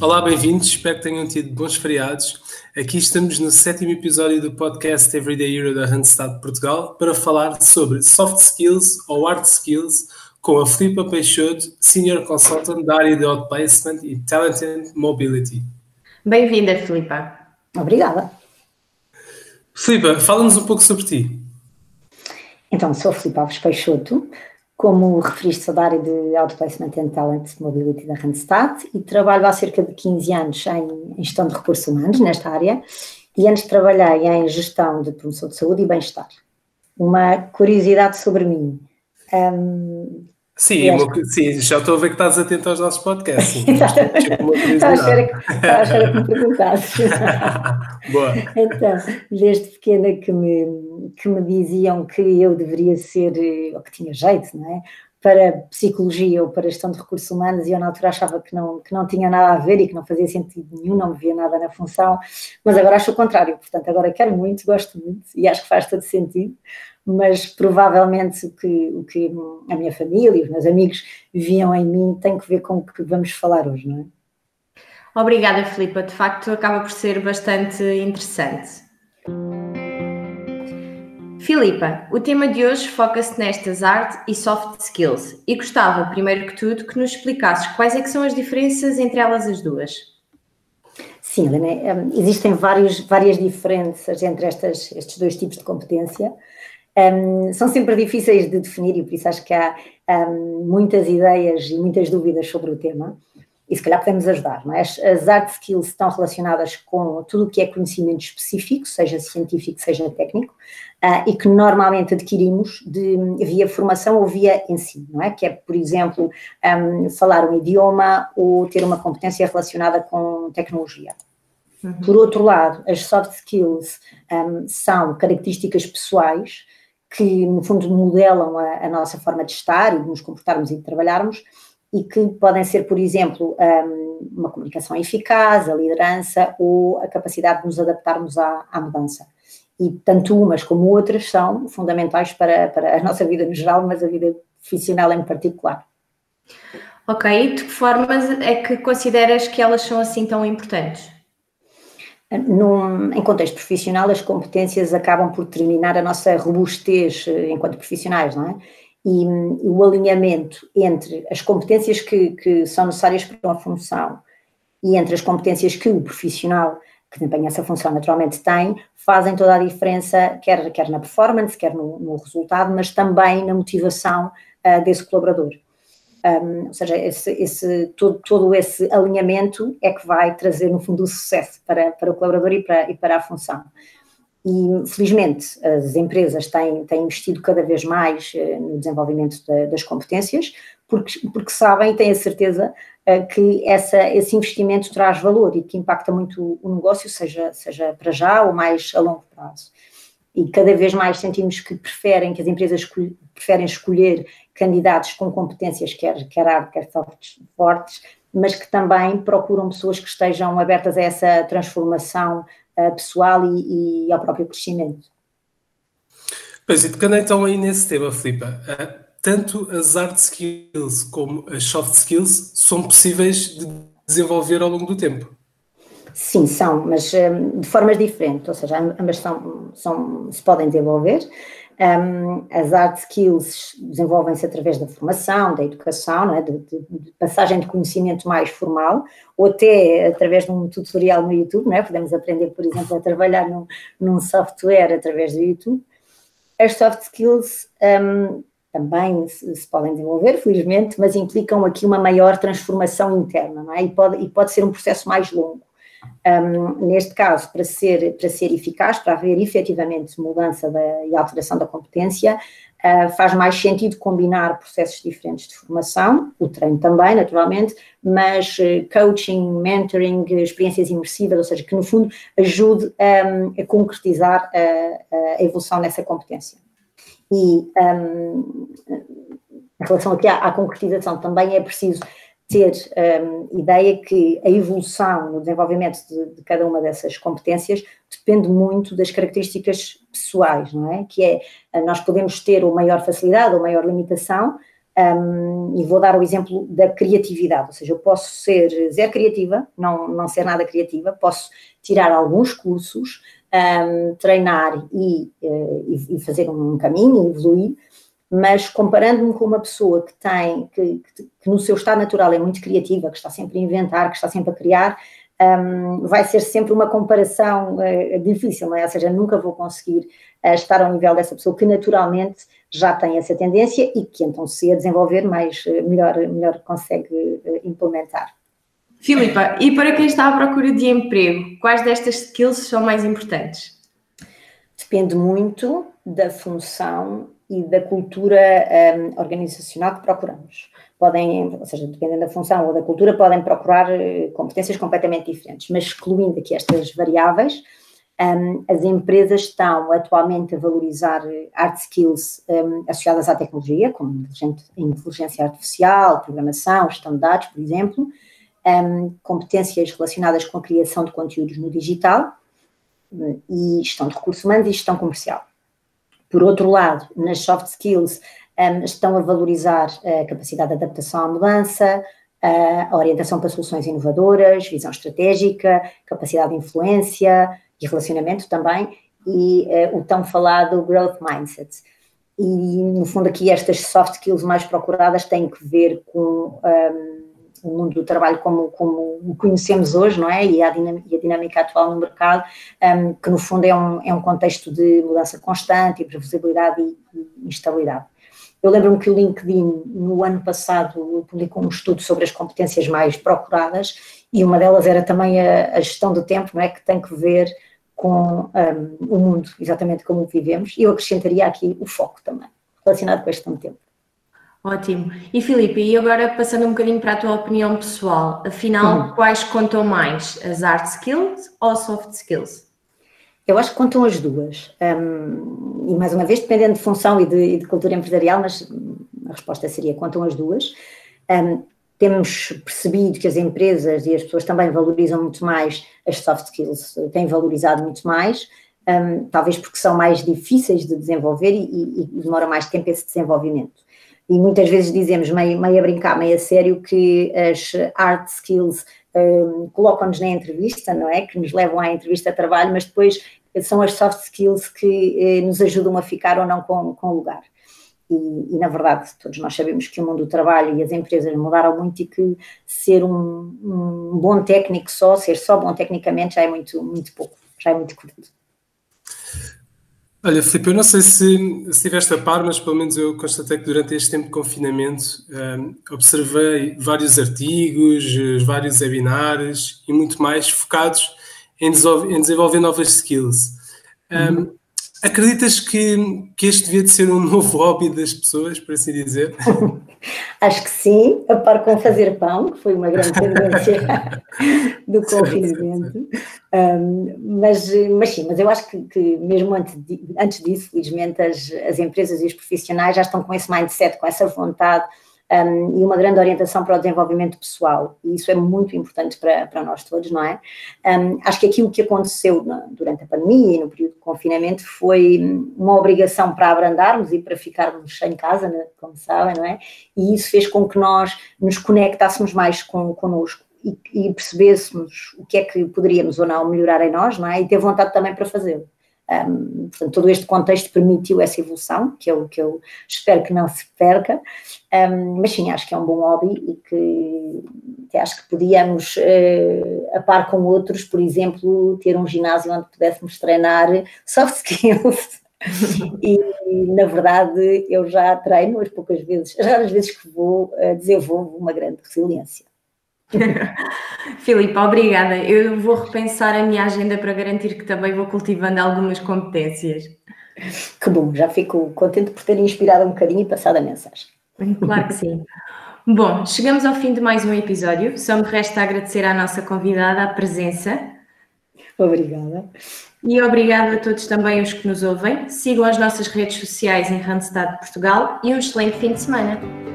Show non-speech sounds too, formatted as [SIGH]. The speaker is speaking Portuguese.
Olá, bem-vindos. Espero que tenham tido bons feriados. Aqui estamos no sétimo episódio do podcast Everyday Hero da Randstad Portugal para falar sobre soft skills ou hard skills com a Filipa Peixoto, Senior Consultant da área de Outplacement e Talent and Mobility. Bem-vinda, Filipa. Obrigada. Filipa, fala-nos um pouco sobre ti. Então, sou a Filipa Alves Peixoto, como referiste, sou da área de Outplacement and Talent Mobility da Randstad e trabalho há cerca de 15 anos em, em gestão de recursos humanos nesta área e antes trabalhei em gestão de promoção de saúde e bem-estar. Uma curiosidade sobre mim. Um, Sim, uma, sim, já estou a ver que estás atento aos nossos podcasts. Estava à espera que, me perguntasses. [LAUGHS] Boa. Então, desde pequena que me, que me diziam que eu deveria ser, ou que tinha jeito, não é? Para psicologia ou para gestão de recursos humanos, e eu na altura achava que não, que não tinha nada a ver e que não fazia sentido nenhum, não me via nada na função, mas agora acho o contrário. Portanto, agora quero muito, gosto muito e acho que faz todo sentido mas provavelmente o que, o que a minha família e os meus amigos viam em mim tem que ver com o que vamos falar hoje, não é? Obrigada, Filipa. De facto, acaba por ser bastante interessante. Filipa, o tema de hoje foca-se nestas hard e soft skills e gostava, primeiro que tudo, que nos explicasses quais é que são as diferenças entre elas as duas. Sim, Helena, hum, existem vários, várias diferenças entre estas, estes dois tipos de competência um, são sempre difíceis de definir e por isso acho que há um, muitas ideias e muitas dúvidas sobre o tema e se calhar podemos ajudar. Não é? as, as hard skills estão relacionadas com tudo o que é conhecimento específico, seja científico, seja técnico, uh, e que normalmente adquirimos de, via formação ou via ensino, não é? que é, por exemplo, um, falar um idioma ou ter uma competência relacionada com tecnologia. Uhum. Por outro lado, as soft skills um, são características pessoais que, no fundo, modelam a, a, nossa forma de estar e de nos comportarmos e de trabalharmos, e que podem ser, por exemplo, um, uma comunicação eficaz, a liderança ou a capacidade de nos adaptarmos à, à mudança. E tanto umas como outras são fundamentais para, para a nossa vida no geral, mas a vida profissional em particular. Ok, de que formas é que consideras que elas são assim tão importantes? Num, em contexto profissional, as competências acabam por determinar a nossa robustez eh, enquanto profissionais, não é? E, e o alinhamento entre as competências que, que, são necessárias para uma função e entre as competências que o profissional que desempenha essa função naturalmente tem, fazem toda a diferença, quer, quer na performance, quer no, no resultado, mas também na motivação uh, desse colaborador. Um, ou seja, esse, esse, todo, todo, esse alinhamento é que vai trazer, no fundo, o sucesso para, para o colaborador e para, e para a função. E, felizmente, as empresas têm, têm investido cada vez mais uh, no desenvolvimento das competências, porque, porque sabem têm a certeza uh, que essa, esse investimento traz valor e que impacta muito o negócio, seja, seja para já ou mais a longo prazo. E cada vez mais sentimos que preferem, que as empresas preferem escolher candidatos com competências, quer, quer hard, quer soft, fortes, mas que também procuram pessoas que estejam abertas a essa transformação uh, pessoal e, e, ao próprio crescimento. Pois, e tocando então aí nesse tema, Filipe, uh, tanto as hard skills como as soft skills são possíveis de desenvolver ao longo do tempo? Sim, são, mas um, de formas diferentes, ou seja, ambas são, são, se podem desenvolver. Um, as hard skills desenvolvem-se através da formação, da educação, é? de, de, de, passagem de conhecimento mais formal, ou até através de um tutorial no YouTube, é? podemos aprender, por exemplo, a trabalhar num, num software através do YouTube. As soft skills um, também se, se, podem desenvolver, felizmente, mas implicam aqui uma maior transformação interna, é? E pode, e pode ser um processo mais longo. Um, neste caso, para ser, para ser eficaz, para haver efetivamente mudança da, e alteração da competência, uh, faz mais sentido combinar processos diferentes de formação, o treino também, naturalmente, mas uh, coaching, mentoring, experiências imersivas, ou seja, que no fundo ajude um, a concretizar a, a, evolução nessa competência. E um, em relação aqui à, à concretização, também é preciso ter um, ideia que a evolução no desenvolvimento de, de, cada uma dessas competências depende muito das características pessoais, não é? Que é, nós podemos ter uma maior facilidade ou maior limitação, Um, e vou dar o exemplo da criatividade, ou seja, eu posso ser zero criativa, não, não ser nada criativa, posso tirar alguns cursos, um, treinar e, uh, e, fazer um caminho, evoluir, mas comparando-me com uma pessoa que tem, que, que, que, no seu estado natural é muito criativa, que está sempre a inventar, que está sempre a criar, um, vai ser sempre uma comparação uh, difícil, não é? Ou seja, nunca vou conseguir uh, estar ao nível dessa pessoa que naturalmente já tem essa tendência e que então se a desenvolver mais, uh, melhor, melhor consegue implementar. Filipa, e para quem está à procura de emprego, quais destas skills são mais importantes? Depende muito da função e da cultura um, organizacional que procuramos. Podem, ou seja, dependendo da função ou da cultura, podem procurar uh, competências completamente diferentes, mas excluindo aqui estas variáveis, um, as empresas estão atualmente a valorizar hard skills um, associadas à tecnologia, como inteligência artificial, programação, gestão de dados, por exemplo, um, competências relacionadas com a criação de conteúdos no digital e gestão de recursos humanos e gestão comercial. Por outro lado, nas soft skills um, estão a valorizar a capacidade de adaptação à mudança, a orientação para soluções inovadoras, visão estratégica, capacidade de influência e relacionamento também, e uh, o tão falado growth mindset. E, no fundo, aqui estas soft skills mais procuradas têm que ver com um, o mundo do trabalho como, como o conhecemos hoje, não é? E a dinâmica, e a dinâmica atual no mercado, um, que no fundo é um, é um contexto de mudança constante, imprevisibilidade e, e instabilidade. Eu lembro-me que o LinkedIn, no ano passado, publicou um estudo sobre as competências mais procuradas e uma delas era também a, a gestão do tempo, não é? Que tem que ver com um, o mundo, exatamente como vivemos, e eu acrescentaria aqui o foco também, relacionado com a gestão do tempo. Ótimo. E Filipe, e agora passando um bocadinho para a tua opinião pessoal, afinal, uhum. quais contam mais, as hard skills ou soft skills? Eu acho que contam as duas. Um, e mais uma vez, dependendo de função e de, e de, cultura empresarial, mas a resposta seria contam as duas. Um, temos percebido que as empresas e as pessoas também valorizam muito mais as soft skills, têm valorizado muito mais, um, talvez porque são mais difíceis de desenvolver e, e, e demora mais tempo esse desenvolvimento e muitas vezes dizemos, meio, meio a brincar, meio a sério, que as hard skills um, colocam-nos na entrevista, não é? Que nos levam à entrevista de trabalho, mas depois são as soft skills que eh, nos ajudam a ficar ou não com, com lugar. E, e, na verdade, todos nós sabemos que o mundo do trabalho e as empresas mudaram muito e que ser um, um bom técnico só, ser só bom tecnicamente, já é muito, muito pouco, já é muito curto. Olha, Filipe, eu não sei se, se estiveste a par, mas pelo menos eu constatei que durante este tempo de confinamento um, observei vários artigos, vários webinars e muito mais focados em desenvolver, em desenvolver novas skills. Um, uhum. Acreditas que, que este devia de ser um [LAUGHS] novo hobby das pessoas, por assim dizer? [LAUGHS] Acho que sim, a par com fazer pão, que foi uma grande tendência [LAUGHS] do confinamento. Mas, mas sim, mas eu acho que, que mesmo antes, antes disso, felizmente, as, as empresas e os profissionais já estão com esse mindset, com essa vontade um, e uma grande orientação para o desenvolvimento pessoal, e isso é muito importante para, para nós todos, não é? Um, acho que aquilo que aconteceu na, durante a pandemia e no período de confinamento foi uma obrigação para abrandarmos e para ficarmos em casa, né, como sabem, não é? E isso fez com que nós nos conectássemos mais com, connosco e, e percebêssemos o que é que poderíamos ou não melhorar em nós, não é? E ter vontade também para fazê-lo. Um, portanto, todo este contexto permitiu essa evolução, que eu, que eu espero que não se perca, um, mas sim, acho que é um bom hobby e que, que acho que podíamos, uh, a par com outros, por exemplo, ter um ginásio onde pudéssemos treinar soft skills. [LAUGHS] e, na verdade, eu já treino as poucas vezes, as raras vezes que vou, uh, desenvolvo uma grande resiliência. [LAUGHS] Filipe, obrigada. Eu vou repensar a minha agenda para garantir que também vou cultivando algumas competências. Que bom, já fico contente por ter inspirado um bocadinho e passado a mensagem. Claro que sim. Bom, chegamos ao fim de mais um episódio. Só me resta agradecer à nossa convidada a presença. Obrigada. E obrigado a todos também os que nos ouvem. Sigam as nossas redes sociais em Randstad Portugal e um excelente fim de semana.